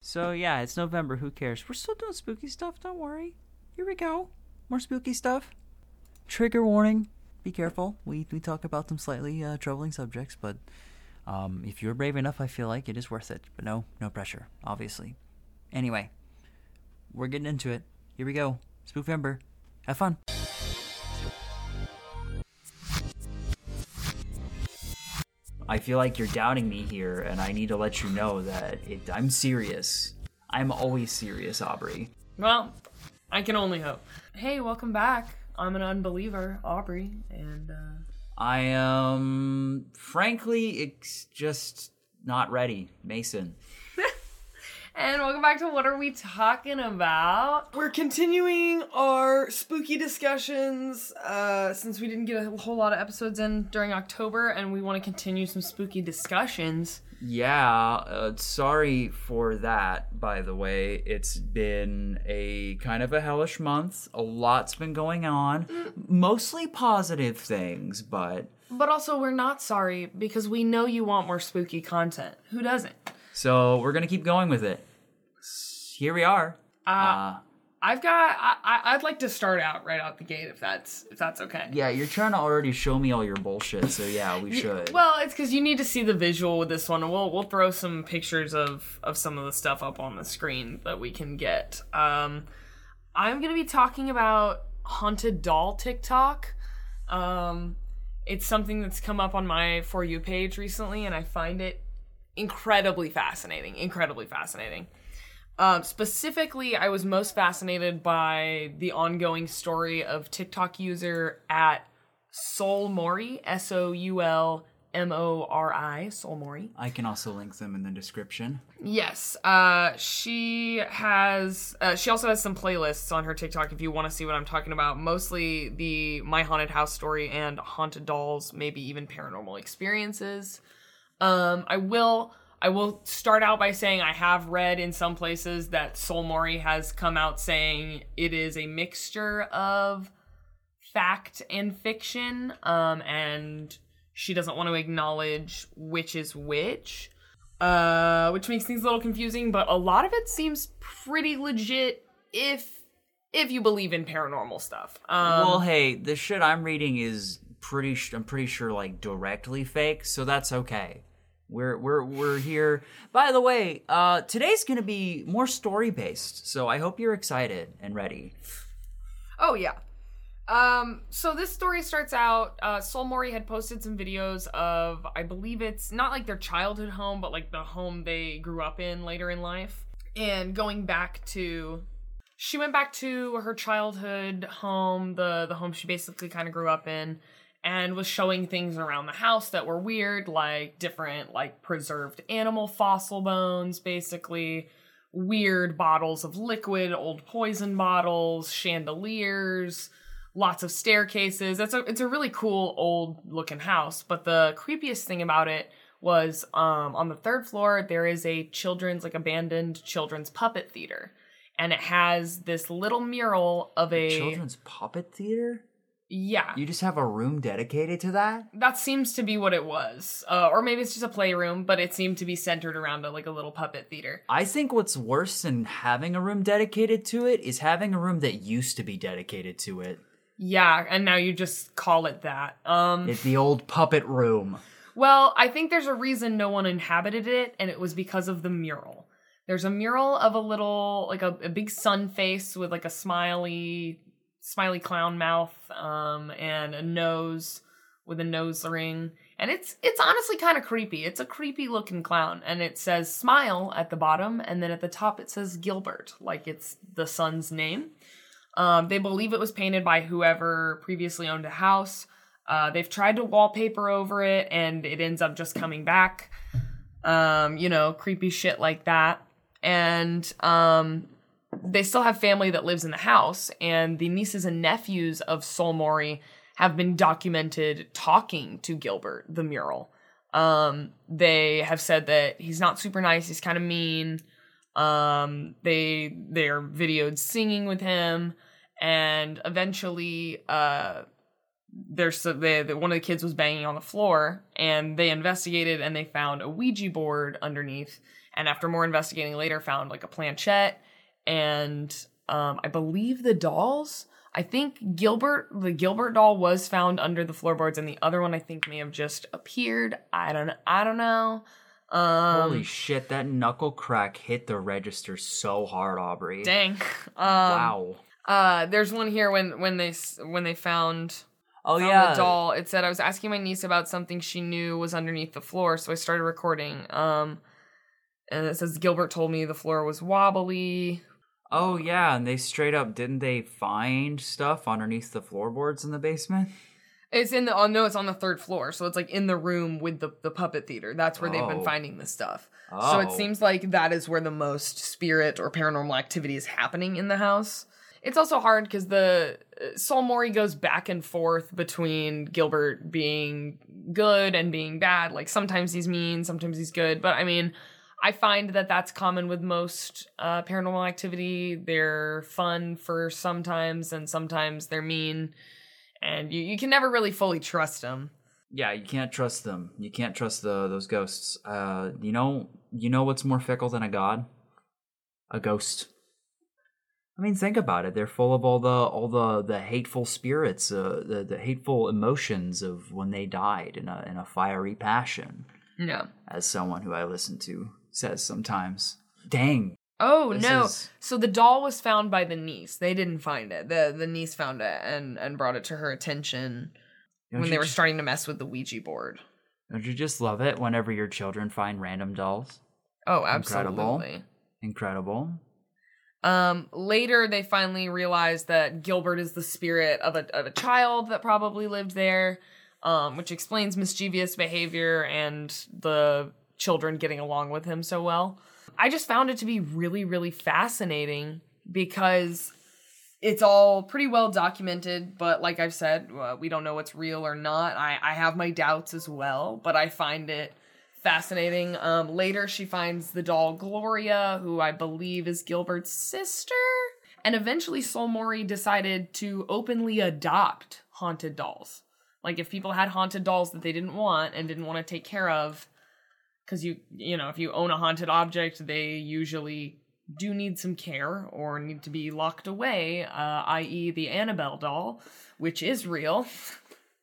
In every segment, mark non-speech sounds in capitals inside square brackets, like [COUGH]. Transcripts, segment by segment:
So yeah, it's November. Who cares? We're still doing spooky stuff. Don't worry. Here we go. More spooky stuff. Trigger warning. Be careful. We we talk about some slightly uh, troubling subjects, but um, if you're brave enough, I feel like it is worth it. But no, no pressure, obviously. Anyway, we're getting into it. Here we go. Spookvember. Have fun. I feel like you're doubting me here, and I need to let you know that it, I'm serious. I'm always serious, Aubrey. Well, I can only hope. Hey, welcome back. I'm an unbeliever, Aubrey, and uh, I am, frankly, it's just not ready, Mason. And welcome back to what are we talking about? We're continuing our spooky discussions uh, since we didn't get a whole lot of episodes in during October, and we want to continue some spooky discussions. Yeah, uh, sorry for that, by the way. It's been a kind of a hellish month. A lot's been going on. Mostly positive things, but. But also, we're not sorry because we know you want more spooky content. Who doesn't? So we're gonna keep going with it. Here we are. Uh, I've got. I, I'd like to start out right out the gate if that's if that's okay. Yeah, you're trying to already show me all your bullshit, so yeah, we should. Well, it's because you need to see the visual with this one. We'll we'll throw some pictures of of some of the stuff up on the screen that we can get. Um, I'm gonna be talking about haunted doll TikTok. Um, it's something that's come up on my for you page recently, and I find it incredibly fascinating. Incredibly fascinating. Um, specifically, I was most fascinated by the ongoing story of TikTok user at Soul Mori, S O U L M O R I, Soul Mori. I can also link them in the description. Yes, uh, she has. Uh, she also has some playlists on her TikTok if you want to see what I'm talking about. Mostly the My Haunted House story and haunted dolls, maybe even paranormal experiences. Um, I will. I will start out by saying I have read in some places that Soul Mori has come out saying it is a mixture of fact and fiction, um, and she doesn't want to acknowledge which is which, uh, which makes things a little confusing. But a lot of it seems pretty legit if if you believe in paranormal stuff. Um, well, hey, the shit I'm reading is pretty. I'm pretty sure like directly fake, so that's okay. We're we're we're here. By the way, uh, today's gonna be more story based, so I hope you're excited and ready. Oh yeah. Um, so this story starts out, uh, Soul Mori had posted some videos of, I believe it's not like their childhood home, but like the home they grew up in later in life. And going back to, she went back to her childhood home, the, the home she basically kind of grew up in, and was showing things around the house that were weird, like different, like preserved animal fossil bones, basically weird bottles of liquid, old poison bottles, chandeliers, lots of staircases. It's a it's a really cool old looking house, but the creepiest thing about it was um on the third floor there is a children's like abandoned children's puppet theater. And it has this little mural of a Children's puppet theater. Yeah. You just have a room dedicated to that. that seems to be what it was, uh, or maybe it's just a playroom, but it seemed to be centered around a, like a little puppet theater. I think what's worse than having a room dedicated to it is having a room that used to be dedicated to it. Yeah, and now you just call it that. Um, It's the old puppet room. well, I think there's a reason no one inhabited it, and it was because of the mural. There's a mural of a little, like a, a big sun face with like a smiley, smiley clown mouth, um, and a nose with a nose ring, and it's it's honestly kind of creepy. It's a creepy looking clown, and it says "smile" at the bottom, and then at the top it says Gilbert, like it's the son's name. Um, they believe it was painted by whoever previously owned a house. Uh, they've tried to wallpaper over it, and it ends up just coming back. Um, you know, creepy shit like that. And um, they still have family that lives in the house, and the nieces and nephews of Soul Mori have been documented talking to Gilbert, the mural. Um, they have said that he's not super nice, he's kind of mean. Um, they they're videoed singing with him, and eventually, uh, there's they, the, one of the kids was banging on the floor, and they investigated and they found a Ouija board underneath, and after more investigating later found like a planchette and um, I believe the dolls. I think Gilbert, the Gilbert doll, was found under the floorboards, and the other one I think may have just appeared. I don't, I don't know. Um, Holy shit! That knuckle crack hit the register so hard, Aubrey. dang. [LAUGHS] Um, wow. Uh, there's one here when when they when they found Oh found yeah. the doll. It said I was asking my niece about something she knew was underneath the floor, so I started recording. Um, and it says Gilbert told me the floor was wobbly. Oh yeah, and they straight up didn't they find stuff underneath the floorboards in the basement? It's in the oh no, it's on the third floor, so it's like in the room with the the puppet theater. That's where they've been Oh. finding this stuff. So it Oh. seems like that is where the most spirit or paranormal activity is happening in the house. It's also hard because the uh, Soul Mori goes back and forth between Gilbert being good and being bad. Like sometimes he's mean, sometimes he's good. But I mean, I find that that's common with most uh, paranormal activity. They're fun for sometimes, and sometimes they're mean, and you you can never really fully trust them. Yeah, you can't trust them. You can't trust the those ghosts. Uh, you know, you know what's more fickle than a god? A ghost. I mean, think about it. They're full of all the all the the hateful spirits, uh, the the hateful emotions of when they died in a in a fiery passion. Yeah. As someone who I listen to says sometimes. Dang. Oh This no! is- So the doll was found by the niece. They didn't find it. the The niece found it and and brought it to her attention Don't when they were ju- starting to mess with the Ouija board. Don't you just love it whenever your children find random dolls? Oh, Incredible. absolutely. Incredible. Um, later, they finally realized that Gilbert is the spirit of a of a child that probably lived there, um, which explains mischievous behavior and the children getting along with him so well. I just found it to be really, really fascinating because it's all pretty well documented, but like I've said, uh, we don't know what's real or not. I, I have my doubts as well, but I find it fascinating. Um, later, she finds the doll Gloria, who I believe is Gilbert's sister. And eventually, Soul Mori decided to openly adopt haunted dolls. Like, if people had haunted dolls that they didn't want and didn't want to take care of, because you, you know, if you own a haunted object, they usually do need some care or need to be locked away, uh, i.e., the Annabelle doll, which is real.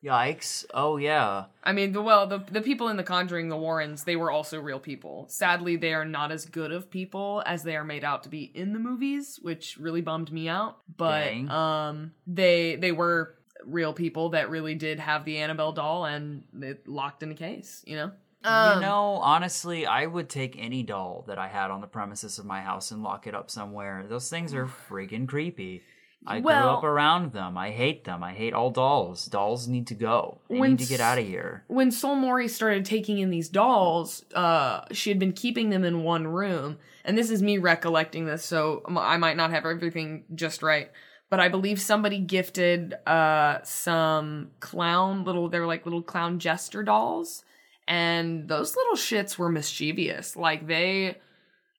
Yikes. Oh, yeah. I mean, the well, the the people in The Conjuring, the Warrens, they were also real people. Sadly, they are not as good of people as they are made out to be in the movies, which really bummed me out. But Dang. um, they they were real people that really did have the Annabelle doll and it locked in a case. You know. Um, you know, honestly, I would take any doll that I had on the premises of my house and lock it up somewhere. Those things are [SIGHS] freaking creepy. I grew up around them. I hate them. I hate all dolls. Dolls need to go. They When need to get out of here. when Soul Mori started taking in these dolls, uh, she had been keeping them in one room. And this is me recollecting this, so I might not have everything just right. But I believe somebody gifted uh, some clown little, they're like little clown jester dolls. And those little shits were mischievous. Like they,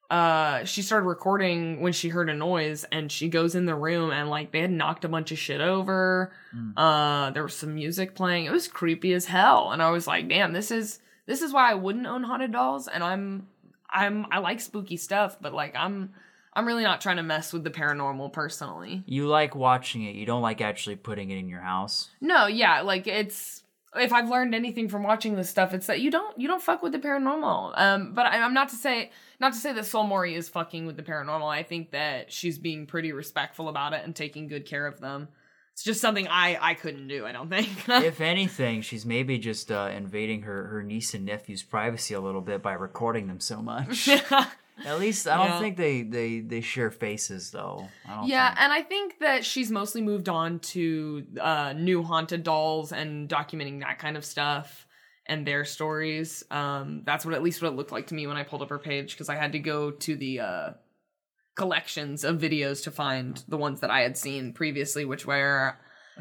uh, she started recording when she heard a noise and she goes in the room and like they had knocked a bunch of shit over. Mm. Uh, there was some music playing. It was creepy as hell, and I was like, "Damn, this is this is why I wouldn't own haunted dolls." And I'm I'm I like spooky stuff, but like I'm I'm really not trying to mess with the paranormal personally. You like watching it. You don't like actually putting it in your house. No, yeah, like it's if I've learned anything from watching this stuff, it's that you don't you don't fuck with the paranormal. Um, but I, I'm not to say not to say that Soul Mori is fucking with the paranormal. I think that she's being pretty respectful about it and taking good care of them. It's just something I I couldn't do. I don't think. [LAUGHS] if anything, she's maybe just uh, invading her, her niece and nephew's privacy a little bit by recording them so much. [LAUGHS] At least I don't Yeah. think they, they, they share faces though. I don't Yeah, think. and I think that she's mostly moved on to uh, new haunted dolls and documenting that kind of stuff and their stories. Um, that's what at least what it looked like to me when I pulled up her page because I had to go to the uh, collections of videos to find the ones that I had seen previously, which were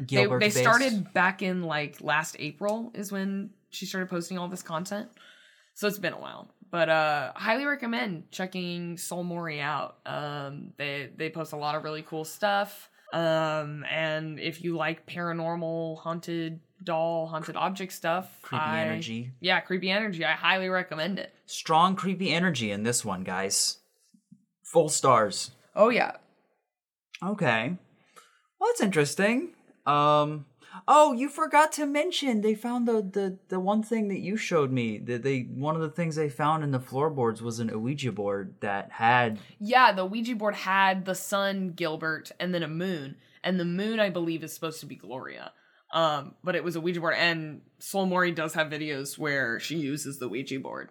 they, they started back in like last April is when she started posting all this content. So it's been a while. But uh highly recommend checking Soul Mori out. Um they they post a lot of really cool stuff. Um and if you like paranormal haunted doll haunted object stuff. Creepy I- energy. Yeah, creepy energy. I highly recommend it. Strong creepy energy in this one, guys. Full stars. Oh yeah. Okay. Well, that's interesting. Um. Oh, you forgot to mention they found the the the one thing that you showed me. That they one of the things they found in the floorboards was an Ouija board that had Yeah, the Ouija board had the sun Gilbert and then a moon. And the moon I believe is supposed to be Gloria. Um, but it was a Ouija board and Soul Mori does have videos where she uses the Ouija board.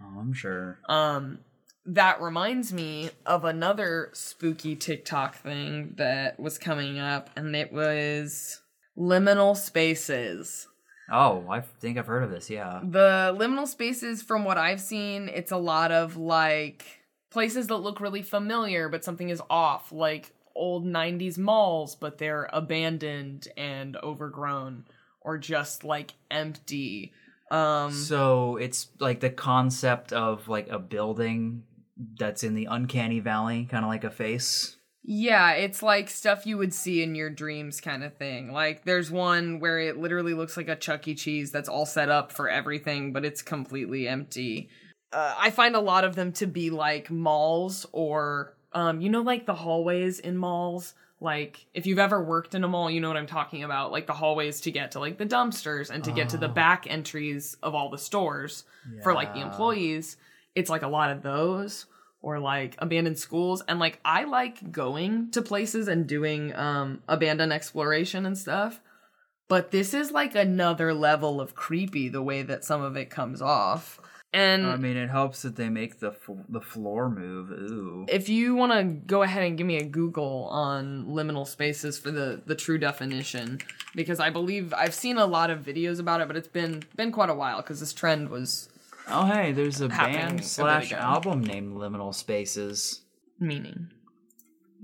Oh, I'm sure. Um, that reminds me of another spooky TikTok thing that was coming up, and it was liminal spaces. Oh, I think I've heard of this. Yeah. The liminal spaces, from what I've seen, it's a lot of like places that look really familiar, but something is off, like old 90s malls, but they're abandoned and overgrown, or just like empty. Um, So it's like the concept of like a building that's in the uncanny valley, kind of like a face. Yeah, it's like stuff you would see in your dreams kind of thing. Like there's one where it literally looks like a Chuck E. Cheese that's all set up for everything, but it's completely empty. Uh, I find a lot of them to be like malls or um you know like the hallways in malls like if you've ever worked in a mall you know what i'm talking about like the hallways to get to like the dumpsters and to get to the Oh. back entries of all the stores for like the employees it's like a lot of those or like abandoned schools and like i like going to places and doing um abandoned exploration and stuff but this is like another level of creepy the way that some of it comes off and I mean, it helps that they make the f- the floor move. Ooh. if you want to go ahead and give me a google on liminal spaces for the the true definition because i believe i've seen a lot of videos about it but it's been been quite a while because this trend was Oh, hey, there's a band slash album named Liminal Spaces. meaning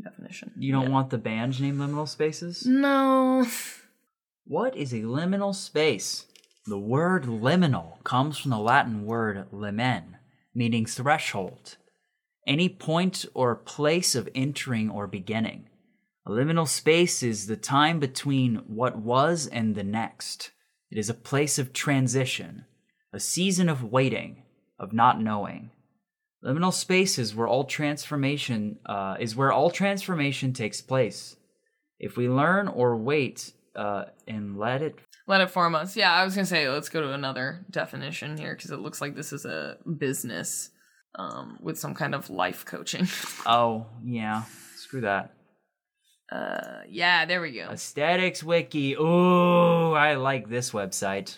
definition You don't Yeah. want the band named Liminal Spaces? no What is a liminal space? The word liminal comes from the Latin word limen, meaning threshold, any point or place of entering or beginning. A liminal space is the time between what was and the next. It is a place of transition, a season of waiting, of not knowing. Liminal spaces where all transformation uh, is where all transformation takes place. If we learn or wait uh, and let it let it form us yeah i was gonna say let's go to another definition here because it looks like this is a business um, with some kind of life coaching [LAUGHS] Oh, yeah. Screw that. uh, yeah there we go Aesthetics Wiki. Ooh, I like this website.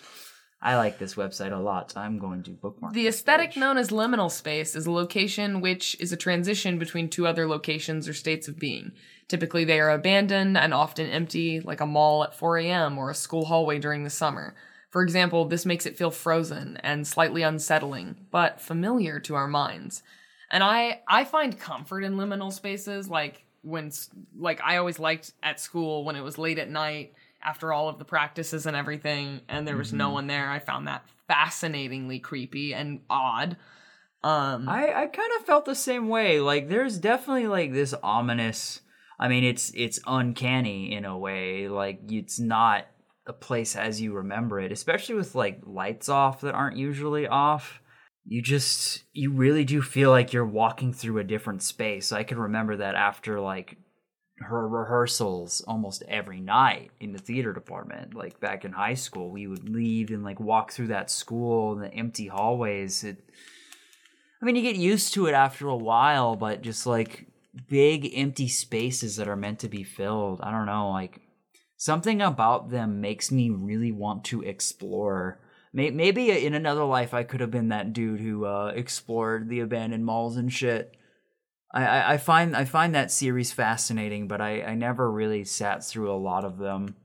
I like this website a lot. I'm going to bookmark. The aesthetic page. known as liminal space is a location which is a transition between two other locations or states of being. Typically, they are abandoned and often empty, like a mall at 4 a.m. or a school hallway during the summer. For example, this makes it feel frozen and slightly unsettling, but familiar to our minds. And I I find comfort in liminal spaces, like when like I always liked at school when it was late at night after all of the practices and everything, and there was no one there. I found that fascinatingly creepy and odd. Um, I, I kind of felt the same way. Like there's definitely like this ominous. I mean, it's it's uncanny in a way. Like it's not a place as you remember it, especially with like lights off that aren't usually off. You just you really do feel like you're walking through a different space. I can remember that after like her rehearsals almost every night in the theater department. Like back in high school, we would leave and like walk through that school and the empty hallways. It I mean, you get used to it after a while, but just like big empty spaces that are meant to be filled. I don't know, like something about them makes me really want to explore. Maybe in another life, I could have been that dude who uh, explored the abandoned malls and shit. I, I, find I find that series fascinating, but I, I never really sat through a lot of them.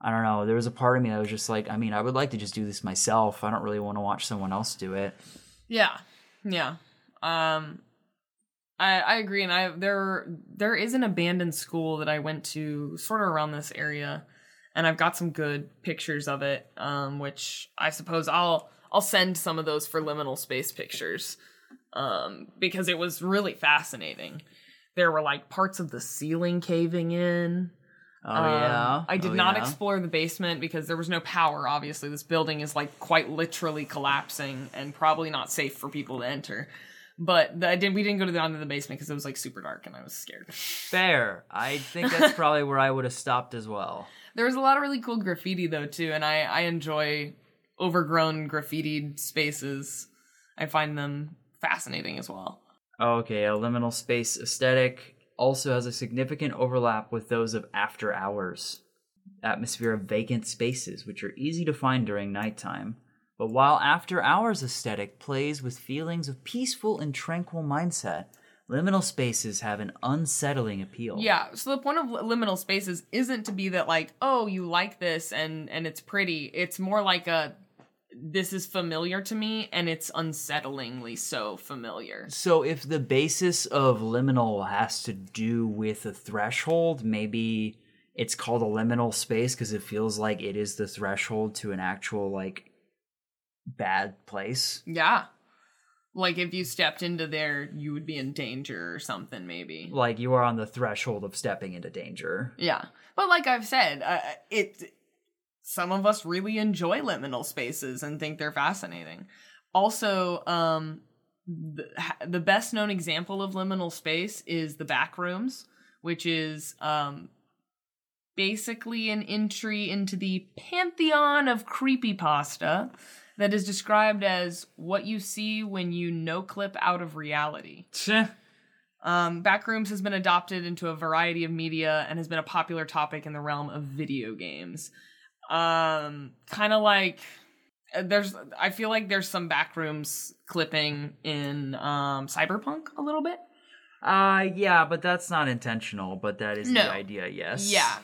I don't know. There was a part of me that was just like, I mean, I would like to just do this myself. I don't really want to watch someone else do it. Yeah, yeah. Um, I I agree, and I there there is an abandoned school that I went to sort of around this area, and I've got some good pictures of it. Um, which I suppose I'll I'll send some of those for liminal space pictures. Um, because it was really fascinating. There were like parts of the ceiling caving in. Oh Um, yeah. I did Oh, not yeah? explore the basement because there was no power. Obviously, this building is like quite literally collapsing and probably not safe for people to enter. But the, I did. We didn't go to the down to the basement because it was like super dark and I was scared. Fair. I think that's probably where I would have stopped as well. There was a lot of really cool graffiti though too, and I I enjoy overgrown graffitied spaces. I find them fascinating as well. Okay, a liminal space aesthetic also has a significant overlap with those of after hours atmosphere of vacant spaces, which are easy to find during nighttime. But while after hours aesthetic plays with feelings of peaceful and tranquil mindset, liminal spaces have an unsettling appeal. Yeah, so the point of liminal spaces isn't to be that like, oh, you like this and and it's pretty. It's more like a this is familiar to me and it's unsettlingly so familiar. So if the basis of liminal has to do with a threshold, maybe it's called a liminal space because it feels like it is the threshold to an actual like bad place. Yeah. Like if you stepped into there, you would be in danger or something maybe. Like you are on the threshold of stepping into danger. Yeah. But like I've said, uh, it some of us really enjoy liminal spaces and think they're fascinating. Also, um the, the best known example of liminal space is the back rooms, which is um basically an entry into the pantheon of creepypasta that is described as what you see when you no clip out of reality. Um, Backrooms has been adopted into a variety of media and has been a popular topic in the realm of video games. Um, kind of like uh, there's, I feel like there's some Backrooms clipping in um, Cyberpunk a little bit. Uh yeah, but that's not intentional, but that is No. the idea, yes. Yeah.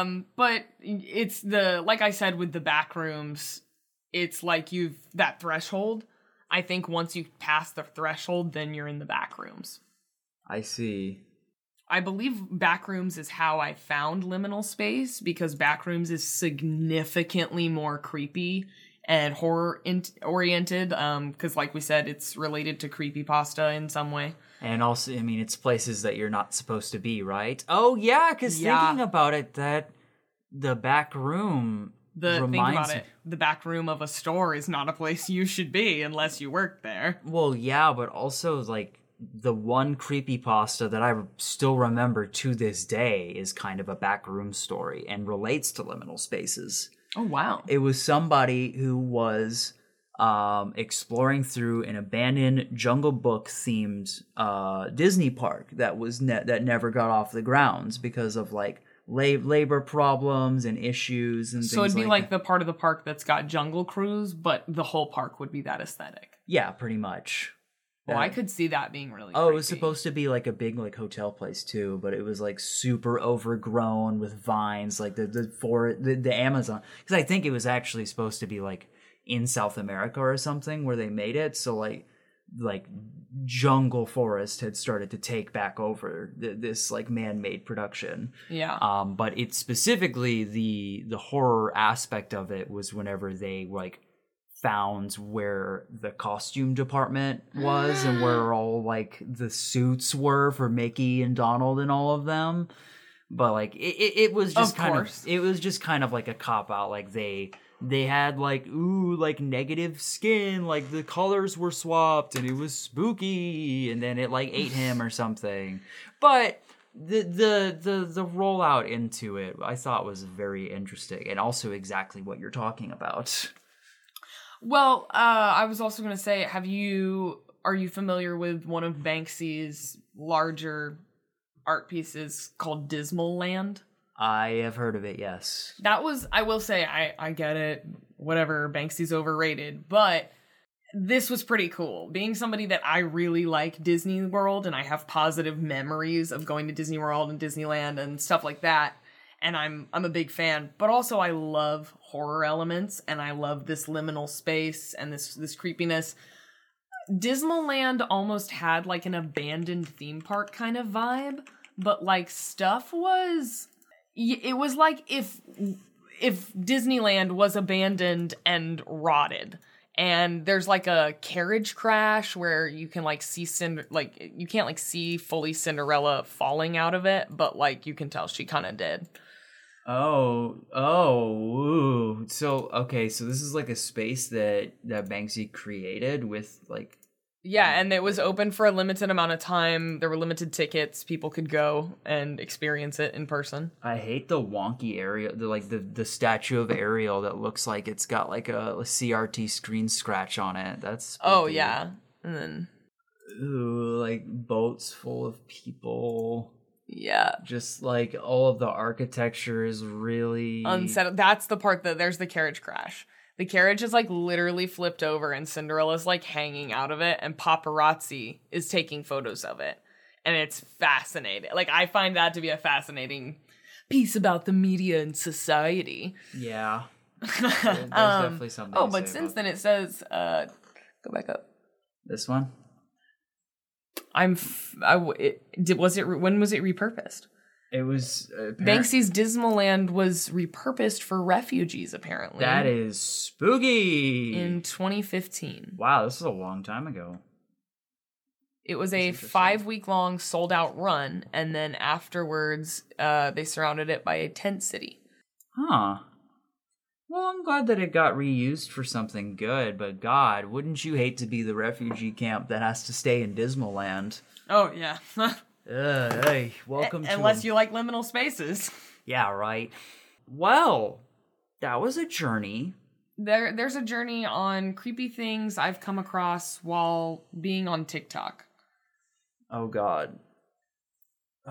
Um, but it's the like I said with the Backrooms, it's like you've that threshold. I think once you pass the threshold, then you're in the Backrooms. I see. I believe Backrooms is how I found Liminal Space because Backrooms is significantly more creepy and horror in- oriented. Um, because like we said, it's related to creepy pasta in some way. And also, I mean, it's places that you're not supposed to be, right? Oh yeah, because Yeah. thinking about it, that the back room The think reminds about it, the back room of a store is not a place you should be unless you work there. Well, yeah, but also like the one creepy pasta that I still remember to this day is kind of a backroom story and relates to liminal spaces. Oh wow! It was somebody who was um, exploring through an abandoned Jungle Book themed uh, Disney park that was ne- that never got off the grounds because of like la- labor problems and issues and So it'd be like like the part of the park that's got Jungle Cruise, but the whole park would be that aesthetic. yeah, pretty much. Well, I could see that being really. Oh, it was supposed to be like a big like hotel place too, but it was like super overgrown with vines, like the the for the, the Amazon. Because I think it was actually supposed to be like in South America or something where they made it. So like like jungle forest had started to take back over th- this like man-made production. Yeah. Um, but it specifically the the horror aspect of it was whenever they like found where the costume department was and where ah. all like the suits were for Mickey and Donald and all of them. But like it, it, it was just Of kind course. of it was just kind of like a cop out. Like they they had like ooh like negative skin, like the colors were swapped and it was spooky, and then it like ate him or [SIGHS] something. But the the the the rollout into it I thought was very interesting and also exactly what you're talking about. Well, uh, I was also going to say, have you are you familiar with one of Banksy's larger art pieces called Dismaland? I have heard of it, yes. That was, I will say, I I get it. Whatever, Banksy's overrated, but this was pretty cool. Being somebody that I really like Disney World and I have positive memories of going to Disney World and Disneyland and stuff like that. And I'm I'm a big fan, but also I love horror elements and I love this liminal space and this this creepiness. Dismaland almost had like an abandoned theme park kind of vibe, but like stuff was it was like if if Disneyland was abandoned and rotted and there's like a carriage crash where you can like see Cinder like you can't like see fully Cinderella falling out of it but like you can tell she kind of did. Oh, oh, ooh. So okay, so this is like a space that that Banksy created with like Yeah, um, and it was open for a limited amount of time. There were limited tickets. People could go and experience it in person. I hate the wonky area, the like the the statue of Ariel that looks like it's got like a, a CRT screen scratch on it. That's Oh yeah. And then Ooh, like boats full of people. Yeah. Just like all of the architecture is really Unsettled. That's the part that there's the carriage crash. The carriage is like literally flipped over and Cinderella's like hanging out of it and paparazzi is taking photos of it. And it's fascinating. Like I find that to be a fascinating piece about the media and society. Yeah. [LAUGHS] There's Um, definitely something. Oh, but since then it says uh go back up. this one. I'm f- I w- it, did was it re- when was it repurposed? It was uh, apparent- Banksy's Dismaland was repurposed for refugees apparently. That is spooky. in 2015. wow, this is a long time ago. It was a five week long sold out run, and then afterwards, uh, they surrounded it by a tent city. Huh. Well, I'm glad that it got reused for something good, but God, wouldn't you hate to be the refugee camp that has to stay in Dismaland? Oh yeah, [LAUGHS] Ugh, hey, welcome to unless you like liminal spaces. Yeah, right. Well, that was a journey. There, there's a journey on creepy things I've come across while being on TikTok. Oh God.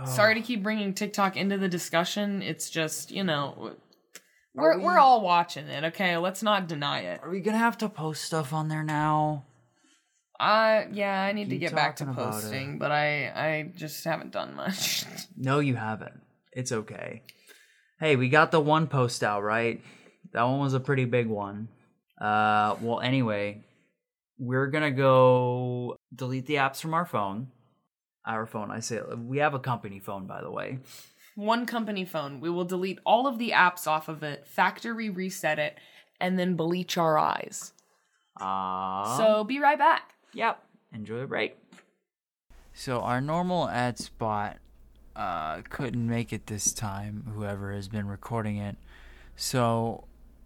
Sorry to keep bringing TikTok into the discussion. It's just you know, we're we- we're all watching it. Okay, let's not deny it. Are we gonna have to post stuff on there now? Uh, yeah, I need to get back to talking about it. posting, but I I just haven't done much. [LAUGHS] No, you haven't. It's okay. Hey, we got the one post out, right? That one was a pretty big one. Uh, well, anyway, we're gonna go delete the apps from our phone. Our phone, I say, we have a company phone, by the way. One company phone. We will delete all of the apps off of it, factory reset it, and then bleach our eyes. Uh, So be right back. Yep. Enjoy the break. So our normal ad spot uh, couldn't make it this time. Whoever has been recording it, so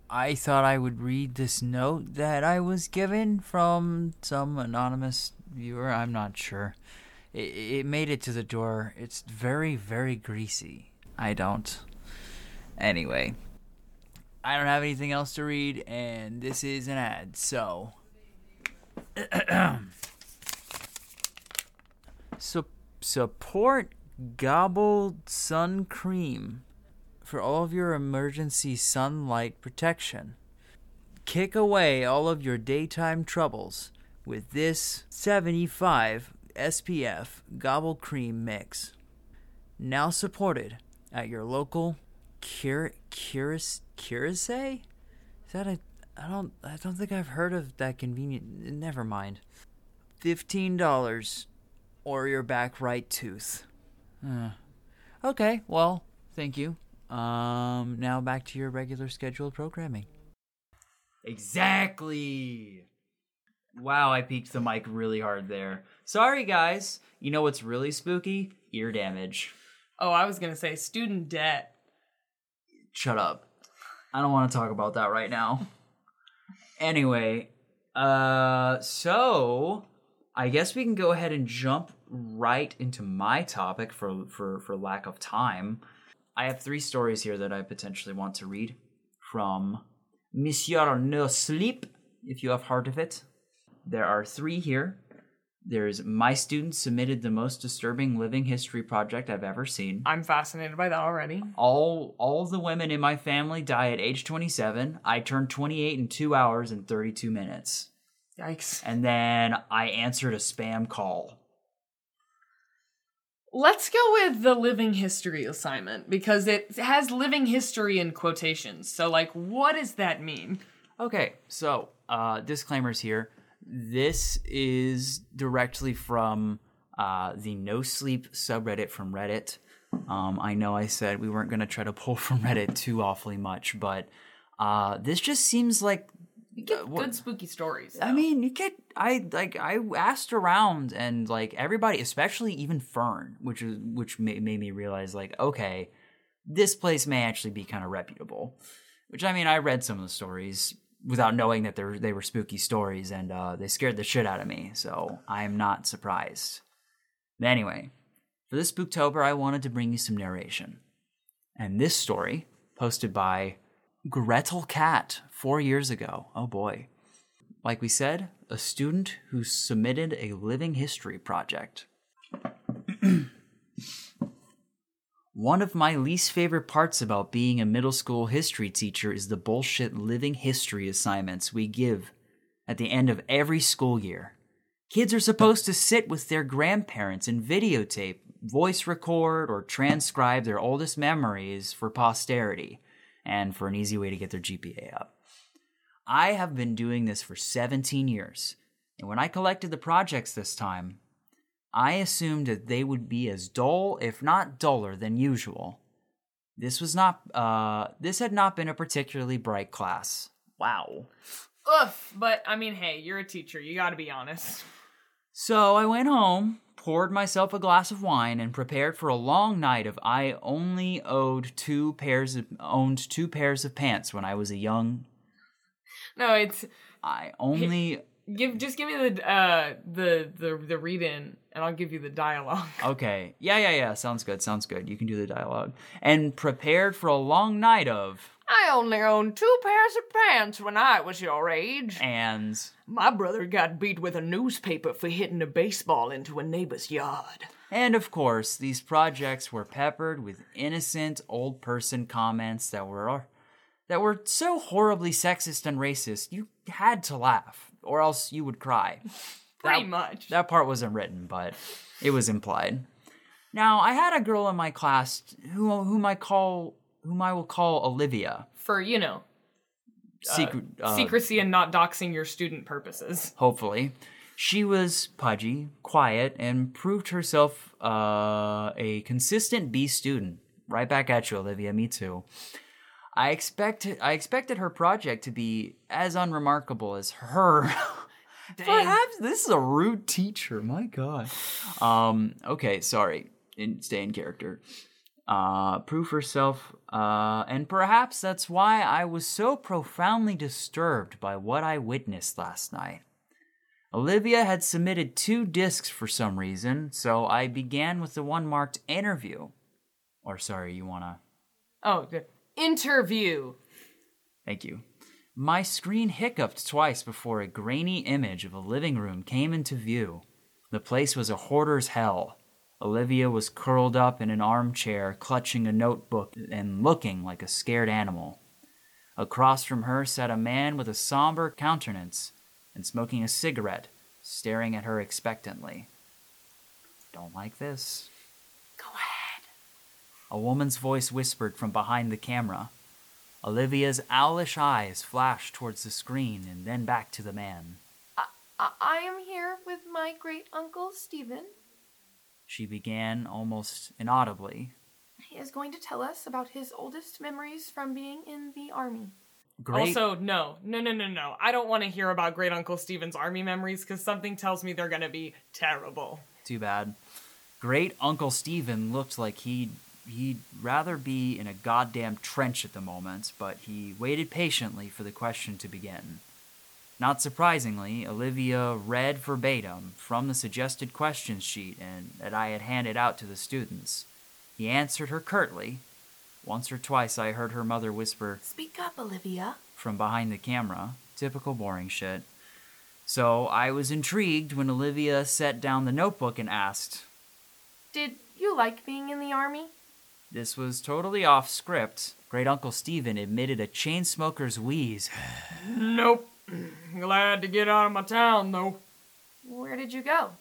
I thought I would read this note that I was given from some anonymous viewer. I'm not sure. It, it made it to the door. It's very, very greasy. I don't. Anyway, I don't have anything else to read, and this is an ad, so. [CLEARS THROAT] Su- support Gobbled Sun Cream for all of your emergency sunlight protection. Kick away all of your daytime troubles with this 75 SPF Gobble Cream Mix. Now supported at your local Cur Curis Curisay? Is that a I don't I don't think I've heard of that convenient never mind. Fifteen dollars or your back right tooth. Uh, okay, well, thank you. Um now back to your regular scheduled programming. Exactly. Wow, I peaked the mic really hard there. Sorry guys. You know what's really spooky? Ear damage. Oh, I was gonna say student debt. Shut up. I don't want to talk about that right now. Anyway, uh so I guess we can go ahead and jump right into my topic for for for lack of time. I have three stories here that I potentially want to read from Monsieur No Sleep, if you have heard of it. There are three here. There's my student submitted the most disturbing living history project I've ever seen I'm fascinated by that already. all all the women in my family die at age 27 i turned 28 in 2 hours and 32 minutes Yikes. and then i answered a spam call Let's go with the living history assignment because it has living history in quotations. So, like, what does that mean? okay so uh disclaimers here this is directly from uh the no sleep subreddit from reddit um i know i said we weren't going to try to pull [LAUGHS] from reddit too awfully much but uh this just seems like You get Uh, what- good spooky stories. I mean, you get I like I asked around and like everybody, especially even Fern, which is which made, made me realize like okay, this place may actually be kind of reputable. Which I mean, I read some of the stories without knowing that they they were spooky stories, and uh, they scared the shit out of me. So I am not surprised. But anyway, for this Spooktober, I wanted to bring you some narration, and this story posted by Gretel Cat four years ago. Oh boy. Like we said, a student who submitted a living history project. [CLEARS THROAT] One of my least favorite parts about being a middle school history teacher is the bullshit living history assignments we give at the end of every school year. Kids are supposed to sit with their grandparents and videotape, voice record, or transcribe their oldest memories for posterity and for an easy way to get their GPA up. I have been doing this for 17 years, and when I collected the projects this time, I assumed that they would be as dull, if not duller, than usual. This was not, uh, this had not been a particularly bright class. Wow. Oof. But I mean, hey, you're a teacher. You got to be honest. So I went home, poured myself a glass of wine, and prepared for a long night of I only owed two pairs of, owned two pairs of pants when I was a young. No, it's I only give just give me the uh the the the read in and I'll give you the dialogue. [LAUGHS] Okay. Yeah, yeah, yeah. Sounds good. Sounds good. You can do the dialogue. And prepared for a long night of. I only owned two pairs of pants when I was your age. And. My brother got beat with a newspaper for hitting a baseball into a neighbor's yard. And of course, these projects were peppered with innocent old person comments that were that were so horribly sexist and racist, you had to laugh, or else you would cry. [LAUGHS] Pretty that, much. That part wasn't written, but it was implied. Now, I had a girl in my class who whom I call whom I will call Olivia. For, you know, Secret, uh, secrecy and not doxing your student purposes. hopefully. She was pudgy, quiet, and proved herself uh, a consistent B student. Right back at you, Olivia. Me too. I expected I expected her project to be as unremarkable as her. [LAUGHS] Perhaps this is a rude teacher. My God. Um. Okay. Sorry. In, stay in character. Uh, prove herself. Uh, and perhaps that's why I was so profoundly disturbed by what I witnessed last night. Olivia had submitted two discs for some reason, so I began with the one marked interview. Or, sorry, you wanna. Oh, good. Interview. Thank you. My screen hiccuped twice before a grainy image of a living room came into view. The place was a hoarder's hell. Olivia was curled up in an armchair, clutching a notebook and looking like a scared animal. Across from her sat a man with a somber countenance and smoking a cigarette, staring at her expectantly. Don't like this. Go ahead. A woman's voice whispered from behind the camera. Olivia's owlish eyes flashed towards the screen and then back to the man. I, I am here with my great uncle Stephen. She began almost inaudibly. He is going to tell us about his oldest memories from being in the army. Great. Also, no, no, no, no, no. I don't want to hear about Great Uncle Stephen's army memories because something tells me they're going to be terrible. Too bad. Great Uncle Stephen looked like he'd he'd rather be in a goddamn trench at the moment, but he waited patiently for the question to begin. Not surprisingly, Olivia read verbatim from the suggested question sheet and that I had handed out to the students. He answered her curtly. Once or twice I heard her mother whisper Speak up, Olivia. from behind the camera. Typical boring shit. So I was intrigued when Olivia set down the notebook and asked, Did you like being in the army? This was totally off script. Great Uncle Stephen emitted a chain smoker's wheeze. [SIGHS] Nope. Glad to get out of my town, though. Where did you go?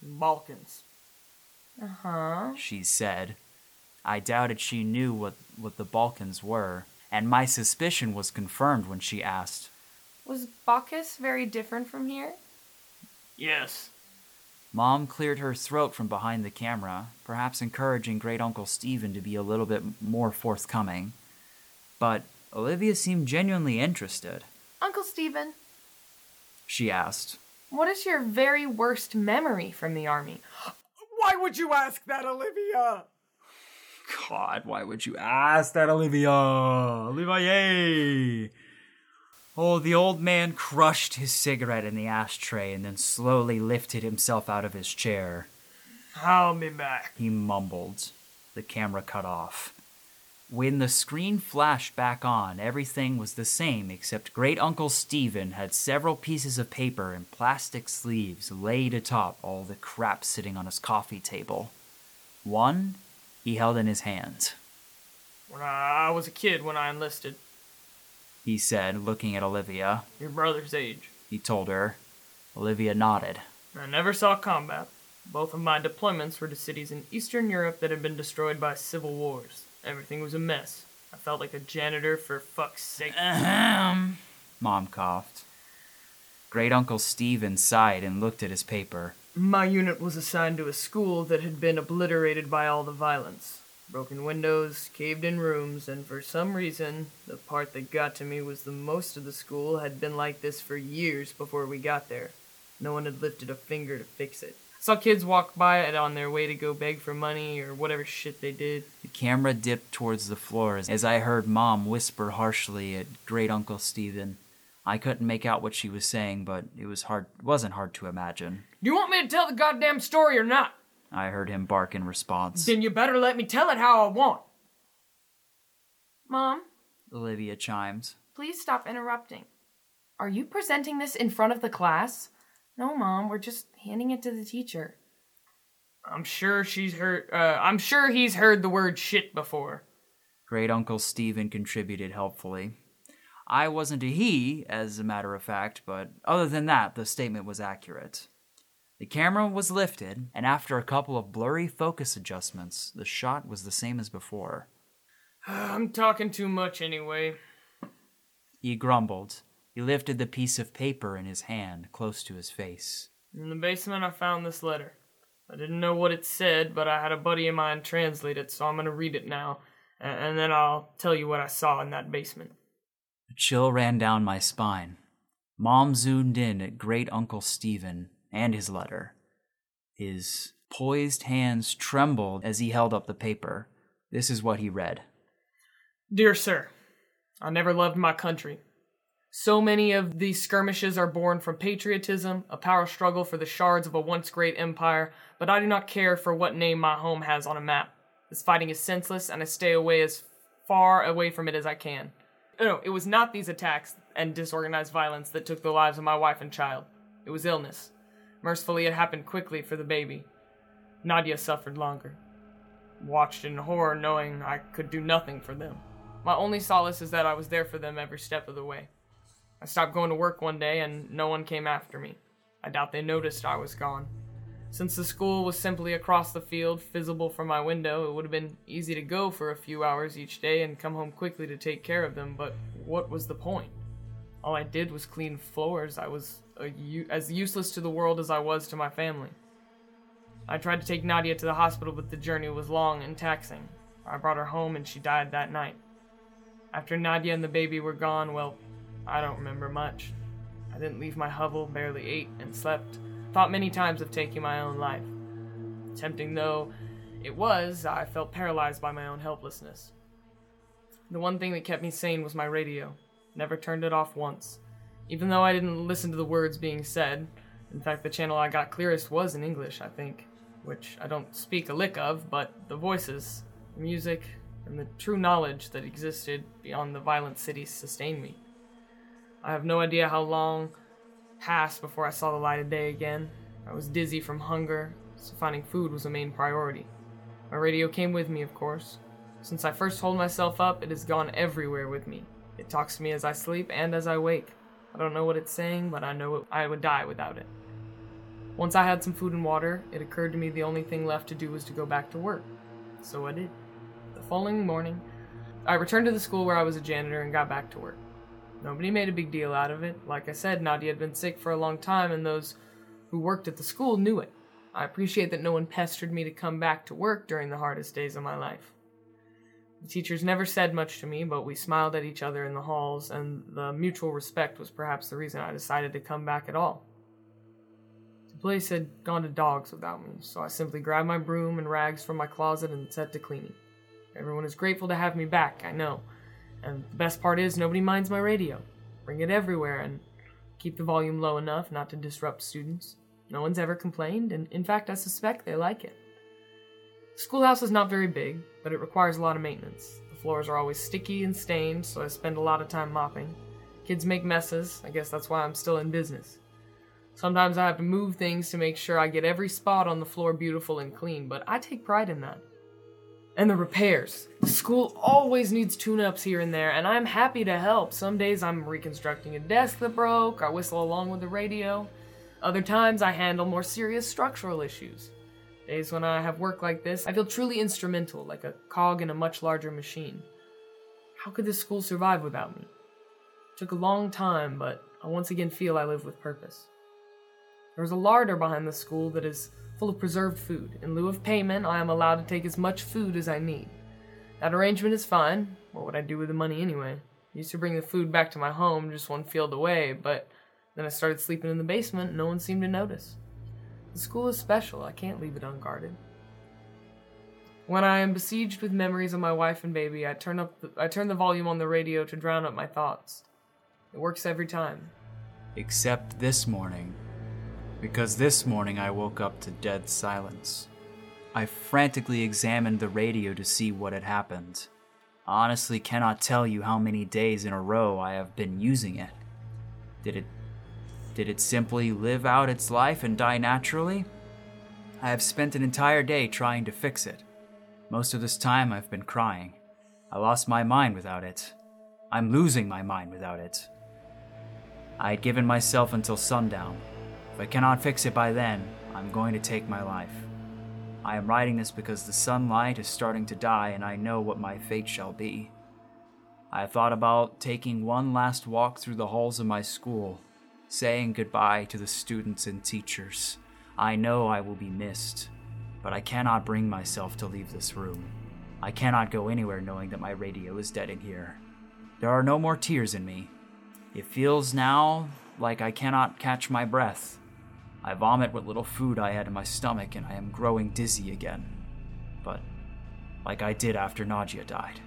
Balkans. Uh huh. she said. I doubted she knew what, what the Balkans were, and my suspicion was confirmed when she asked, Was Bacchus very different from here? Yes. Mom cleared her throat from behind the camera, perhaps encouraging Great Uncle Stephen to be a little bit more forthcoming. But Olivia seemed genuinely interested. Uncle Stephen, She asked, what is your very worst memory from the army? Why would you ask that, Olivia? God, why would you ask that, Olivia? Olivia, yay! Oh, the old man crushed his cigarette in the ashtray and then slowly lifted himself out of his chair. I'll be back. He mumbled. The camera cut off. When the screen flashed back on, everything was the same except Great Uncle Stephen had several pieces of paper in plastic sleeves laid atop all the crap sitting on his coffee table. One he held in his hand. When I was a kid when I enlisted, He said, looking at Olivia. your brother's age. He told her. Olivia nodded. I never saw combat. Both of my deployments were to cities in Eastern Europe that had been destroyed by civil wars. Everything was a mess. I felt like a janitor for fuck's sake. Ahem. Mom coughed. Great Uncle Stephen sighed and looked at his paper. My unit was assigned to a school that had been obliterated by all the violence. Broken windows, caved in rooms, and for some reason, the part that got to me was the most of the school had been like this for years before we got there. No one had lifted a finger to fix it. Saw kids walk by it on their way to go beg for money or whatever shit they did. The camera dipped towards the floor as- as I heard Mom whisper harshly at Great Uncle Stephen. I couldn't make out what she was saying, but it was hard wasn't hard to imagine. Do you want me to tell the goddamn story or not? I heard him bark in response. Then you better let me tell it how I want. Mom, Olivia chimes. please stop interrupting. Are you presenting this in front of the class? No, Mom, we're just handing it to the teacher. I'm sure she's heard. Uh, I'm sure he's heard the word shit before. Great Uncle Stephen contributed helpfully. I wasn't a he, as a matter of fact, but other than that, the statement was accurate. The camera was lifted, and after a couple of blurry focus adjustments, the shot was the same as before. [SIGHS] I'm talking too much anyway. He grumbled. He lifted the piece of paper in his hand close to his face. In the basement, I found this letter. I didn't know what it said, but I had a buddy of mine translate it, so I'm gonna read it now, and then I'll tell you what I saw in that basement. A chill ran down my spine. Mom zoomed in at Great Uncle Stephen and his letter. His poised hands trembled as he held up the paper. This is what he read. Dear sir, I never loved my country. So many of these skirmishes are born from patriotism, a power struggle for the shards of a once great empire, but I do not care for what name my home has on a map. This fighting is senseless, and I stay away as far away from it as I can. Oh, no, it was not these attacks and disorganized violence that took the lives of my wife and child. It was illness. Mercifully, it happened quickly for the baby. Nadia suffered longer. Watched in horror, knowing I could do nothing for them. My only solace is that I was there for them every step of the way. I stopped going to work one day and no one came after me. I doubt they noticed I was gone. Since the school was simply across the field, visible from my window, it would have been easy to go for a few hours each day and come home quickly to take care of them, but what was the point? All I did was clean floors. I was as useless to the world as I was to my family. I tried to take Nadia to the hospital, but the journey was long and taxing. I brought her home and she died that night. After Nadia and the baby were gone, well, I don't remember much. I didn't leave my hovel, barely ate and slept. Thought many times of taking my own life. Tempting though it was, I felt paralyzed by my own helplessness. The one thing that kept me sane was my radio. Never turned it off once. Even though I didn't listen to the words being said, in fact, the channel I got clearest was in English, I think, which I don't speak a lick of, but the voices, the music, and the true knowledge that existed beyond the violent city sustained me. I have no idea how long passed before I saw the light of day again. I was dizzy from hunger, so finding food was a main priority. My radio came with me, of course. Since I first told myself up, it has gone everywhere with me. It talks to me as I sleep and as I wake. I don't know what it's saying, but I know it, I would die without it. Once I had some food and water, it occurred to me the only thing left to do was to go back to work. So I did. The following morning, I returned to the school where I was a janitor and got back to work. Nobody made a big deal out of it. Like I said, Nadia had been sick for a long time, and those who worked at the school knew it. I appreciate that no one pestered me to come back to work during the hardest days of my life. The teachers never said much to me, but we smiled at each other in the halls, and the mutual respect was perhaps the reason I decided to come back at all. The place had gone to dogs without me, so I simply grabbed my broom and rags from my closet and set to cleaning. Everyone is grateful to have me back, I know. And the best part is, nobody minds my radio. Bring it everywhere and keep the volume low enough not to disrupt students. No one's ever complained, and in fact, I suspect they like it. Schoolhouse is not very big, but it requires a lot of maintenance. The floors are always sticky and stained, so I spend a lot of time mopping. Kids make messes, I guess that's why I'm still in business. Sometimes I have to move things to make sure I get every spot on the floor beautiful and clean, but I take pride in that. And the repairs. The school always needs tune ups here and there, and I'm happy to help. Some days I'm reconstructing a desk that broke, I whistle along with the radio. Other times I handle more serious structural issues. Days when I have work like this, I feel truly instrumental, like a cog in a much larger machine. How could this school survive without me? It took a long time, but I once again feel I live with purpose. There's a larder behind the school that is full of preserved food. In lieu of payment, I am allowed to take as much food as I need. That arrangement is fine. What would I do with the money anyway? I used to bring the food back to my home just one field away, but then I started sleeping in the basement and no one seemed to notice. The school is special. I can't leave it unguarded. When I am besieged with memories of my wife and baby, I turn up the, I turn the volume on the radio to drown out my thoughts. It works every time. Except this morning. Because this morning I woke up to dead silence. I frantically examined the radio to see what had happened. I honestly cannot tell you how many days in a row I have been using it. Did it did it simply live out its life and die naturally? I have spent an entire day trying to fix it. Most of this time I've been crying. I lost my mind without it. I'm losing my mind without it. I had given myself until sundown. If I cannot fix it by then, I'm going to take my life. I am writing this because the sunlight is starting to die and I know what my fate shall be. I thought about taking one last walk through the halls of my school, saying goodbye to the students and teachers. I know I will be missed, but I cannot bring myself to leave this room. I cannot go anywhere knowing that my radio is dead in here. There are no more tears in me. It feels now like I cannot catch my breath. I vomit what little food I had in my stomach and I am growing dizzy again. But like I did after Nadia died.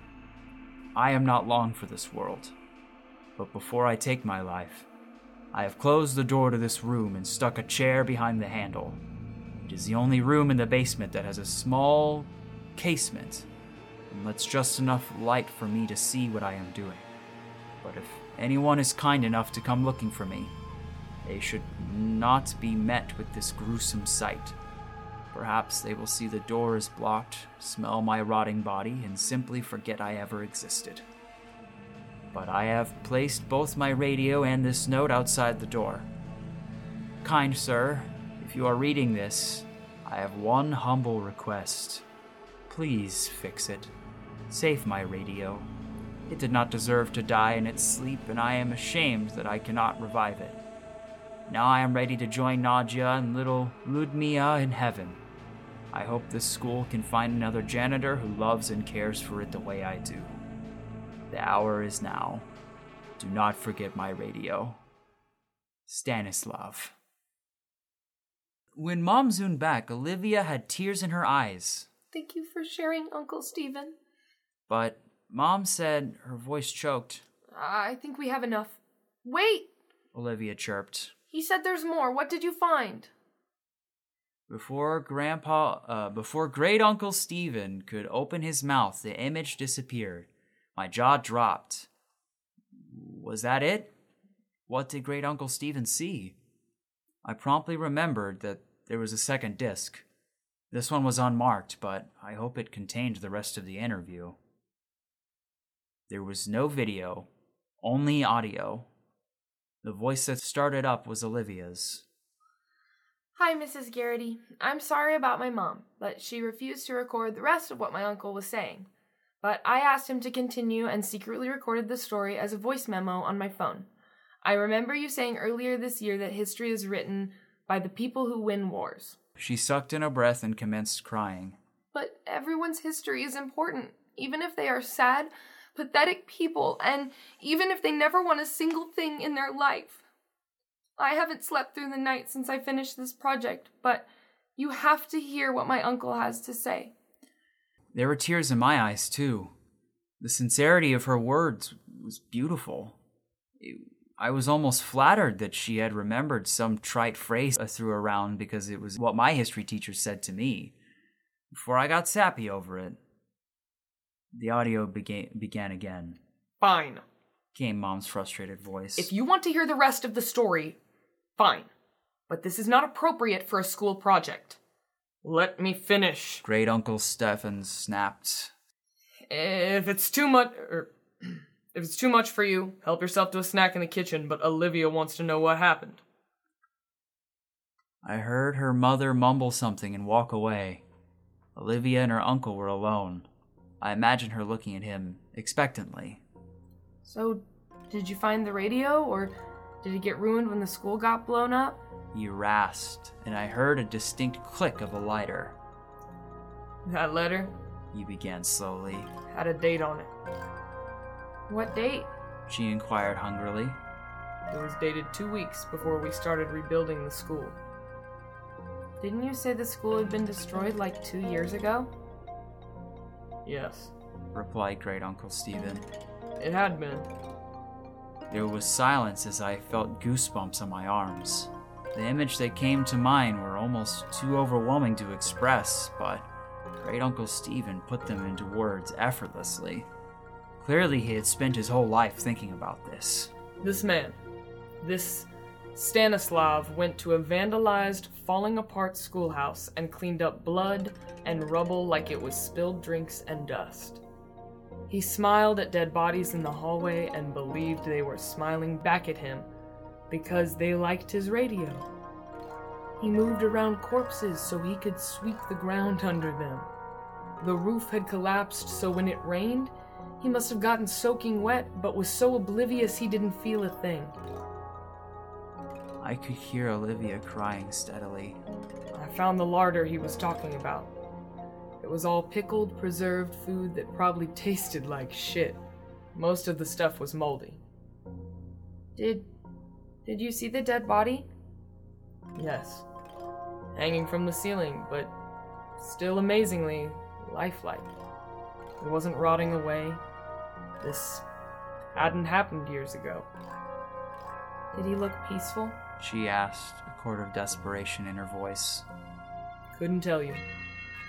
I am not long for this world. But before I take my life, I have closed the door to this room and stuck a chair behind the handle. It is the only room in the basement that has a small casement and lets just enough light for me to see what I am doing. But if anyone is kind enough to come looking for me, they should not be met with this gruesome sight. Perhaps they will see the door is blocked, smell my rotting body, and simply forget I ever existed. But I have placed both my radio and this note outside the door. Kind sir, if you are reading this, I have one humble request. Please fix it. Save my radio. It did not deserve to die in its sleep, and I am ashamed that I cannot revive it. Now I am ready to join Nadia and little Ludmilla in heaven. I hope this school can find another janitor who loves and cares for it the way I do. The hour is now. Do not forget my radio. Stanislav. When Mom zoomed back, Olivia had tears in her eyes. Thank you for sharing, Uncle Stephen. But Mom said, her voice choked. I think we have enough. Wait! Olivia chirped. He said there's more. What did you find? Before Grandpa, uh, before Great Uncle Stephen could open his mouth, the image disappeared. My jaw dropped. Was that it? What did Great Uncle Stephen see? I promptly remembered that there was a second disc. This one was unmarked, but I hope it contained the rest of the interview. There was no video, only audio. The voice that started up was Olivia's. Hi, Mrs. Garrity. I'm sorry about my mom, but she refused to record the rest of what my uncle was saying. But I asked him to continue and secretly recorded the story as a voice memo on my phone. I remember you saying earlier this year that history is written by the people who win wars. She sucked in a breath and commenced crying. But everyone's history is important, even if they are sad, pathetic people, and even if they never won a single thing in their life. I haven't slept through the night since I finished this project, but you have to hear what my uncle has to say. There were tears in my eyes, too. The sincerity of her words was beautiful. It- I was almost flattered that she had remembered some trite phrase I threw around because it was what my history teacher said to me. Before I got sappy over it, the audio began, began again. Fine. Came Mom's frustrated voice. If you want to hear the rest of the story, fine. But this is not appropriate for a school project. Let me finish. Great Uncle Stefan snapped. If it's too much, or er, [CLEARS THROAT] if it's too much for you, help yourself to a snack in the kitchen. But Olivia wants to know what happened. I heard her mother mumble something and walk away. Olivia and her uncle were alone. I imagined her looking at him expectantly. So, did you find the radio, or did it get ruined when the school got blown up? He rasped, and I heard a distinct click of a lighter. That letter You began slowly. had a date on it. What date? She inquired hungrily. It was dated two weeks before we started rebuilding the school. Didn't you say the school had been destroyed like two years ago? Yes, replied Great Uncle Stephen. it had been. There was silence as I felt goosebumps on my arms. The image that came to mind were almost too overwhelming to express, but Great Uncle Stephen put them into words effortlessly. Clearly, he had spent his whole life thinking about this. This man, this Stanislav, went to a vandalized, falling apart schoolhouse and cleaned up blood and rubble like it was spilled drinks and dust. He smiled at dead bodies in the hallway and believed they were smiling back at him because they liked his radio. He moved around corpses so he could sweep the ground under them. The roof had collapsed, so when it rained, he must have gotten soaking wet, but was so oblivious he didn't feel a thing. I could hear Olivia crying steadily. I found the larder he was talking about. It was all pickled, preserved food that probably [LAUGHS] tasted like shit. Most of the stuff was moldy. Did. Did you see the dead body? Yes. Hanging from the ceiling, but still amazingly lifelike. It wasn't rotting away. This hadn't happened years ago. Did he look peaceful? She asked, a chord of desperation in her voice. Couldn't tell you.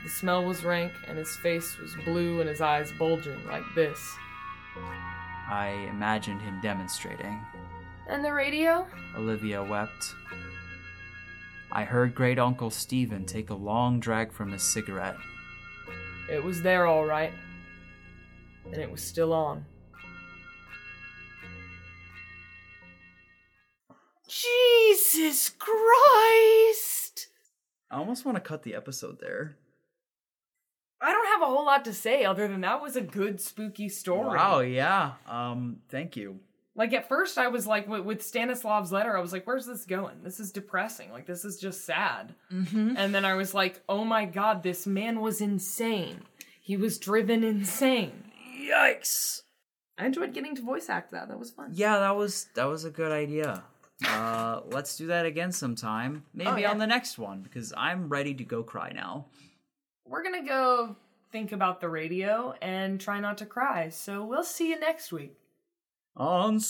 The smell was rank, and his face was blue and his eyes bulging like this. I imagined him demonstrating. And the radio? Olivia wept. I heard Great Uncle Stephen take a long drag from his cigarette. It was there all right. And it was still on. Jesus Christ! I almost want to cut the episode there. I don't have a whole lot to say other than that was a good spooky story. Wow, yeah. Um, thank you. Like at first I was like with, with Stanislav's letter, I was like, where's this going? This is depressing. Like this is just sad. Mm-hmm. And then I was like, oh my god, this man was insane. He was driven insane. Yikes. I enjoyed getting to voice act that. That was fun. Yeah, that was that was a good idea. Uh, [LAUGHS] let's do that again sometime. Maybe Oh, yeah. on the next one because I'm ready to go cry now. We're gonna go think about the radio and try not to cry. So we'll see you next week. On